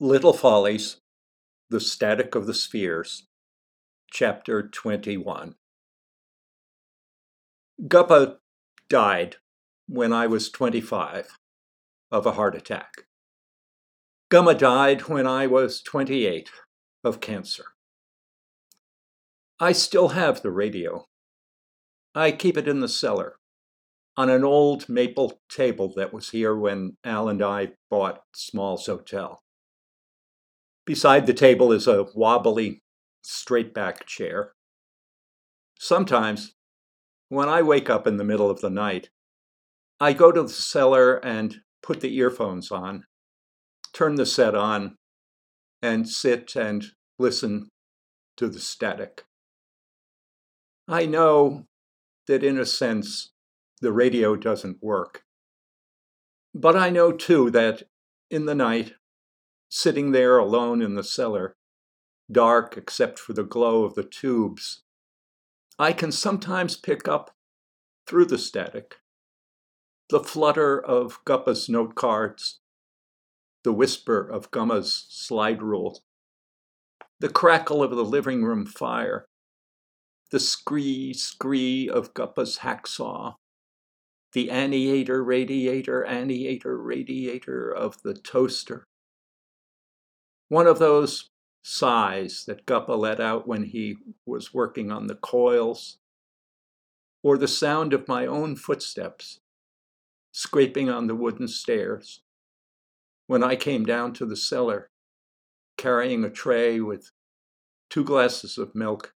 Little Follies, The Static of the Spheres, Chapter 21. Guppa died when I was 25 of a heart attack. Gumma died when I was 28 of cancer. I still have the radio. I keep it in the cellar on an old maple table that was here when Al and I bought Small's Hotel. Beside the table is a wobbly, straight back chair. Sometimes, when I wake up in the middle of the night, I go to the cellar and put the earphones on, turn the set on, and sit and listen to the static. I know that in a sense the radio doesn't work. But I know too that in the night, sitting there alone in the cellar, dark except for the glow of the tubes, I can sometimes pick up, through the static, the flutter of Guppa's note cards, the whisper of Gumma's slide rule, the crackle of the living room fire, the scree scree of Guppa's hacksaw, the anniator radiator anniator radiator of the toaster. One of those sighs that Guppa let out when he was working on the coils, or the sound of my own footsteps scraping on the wooden stairs when I came down to the cellar carrying a tray with two glasses of milk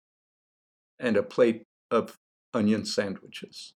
and a plate of onion sandwiches.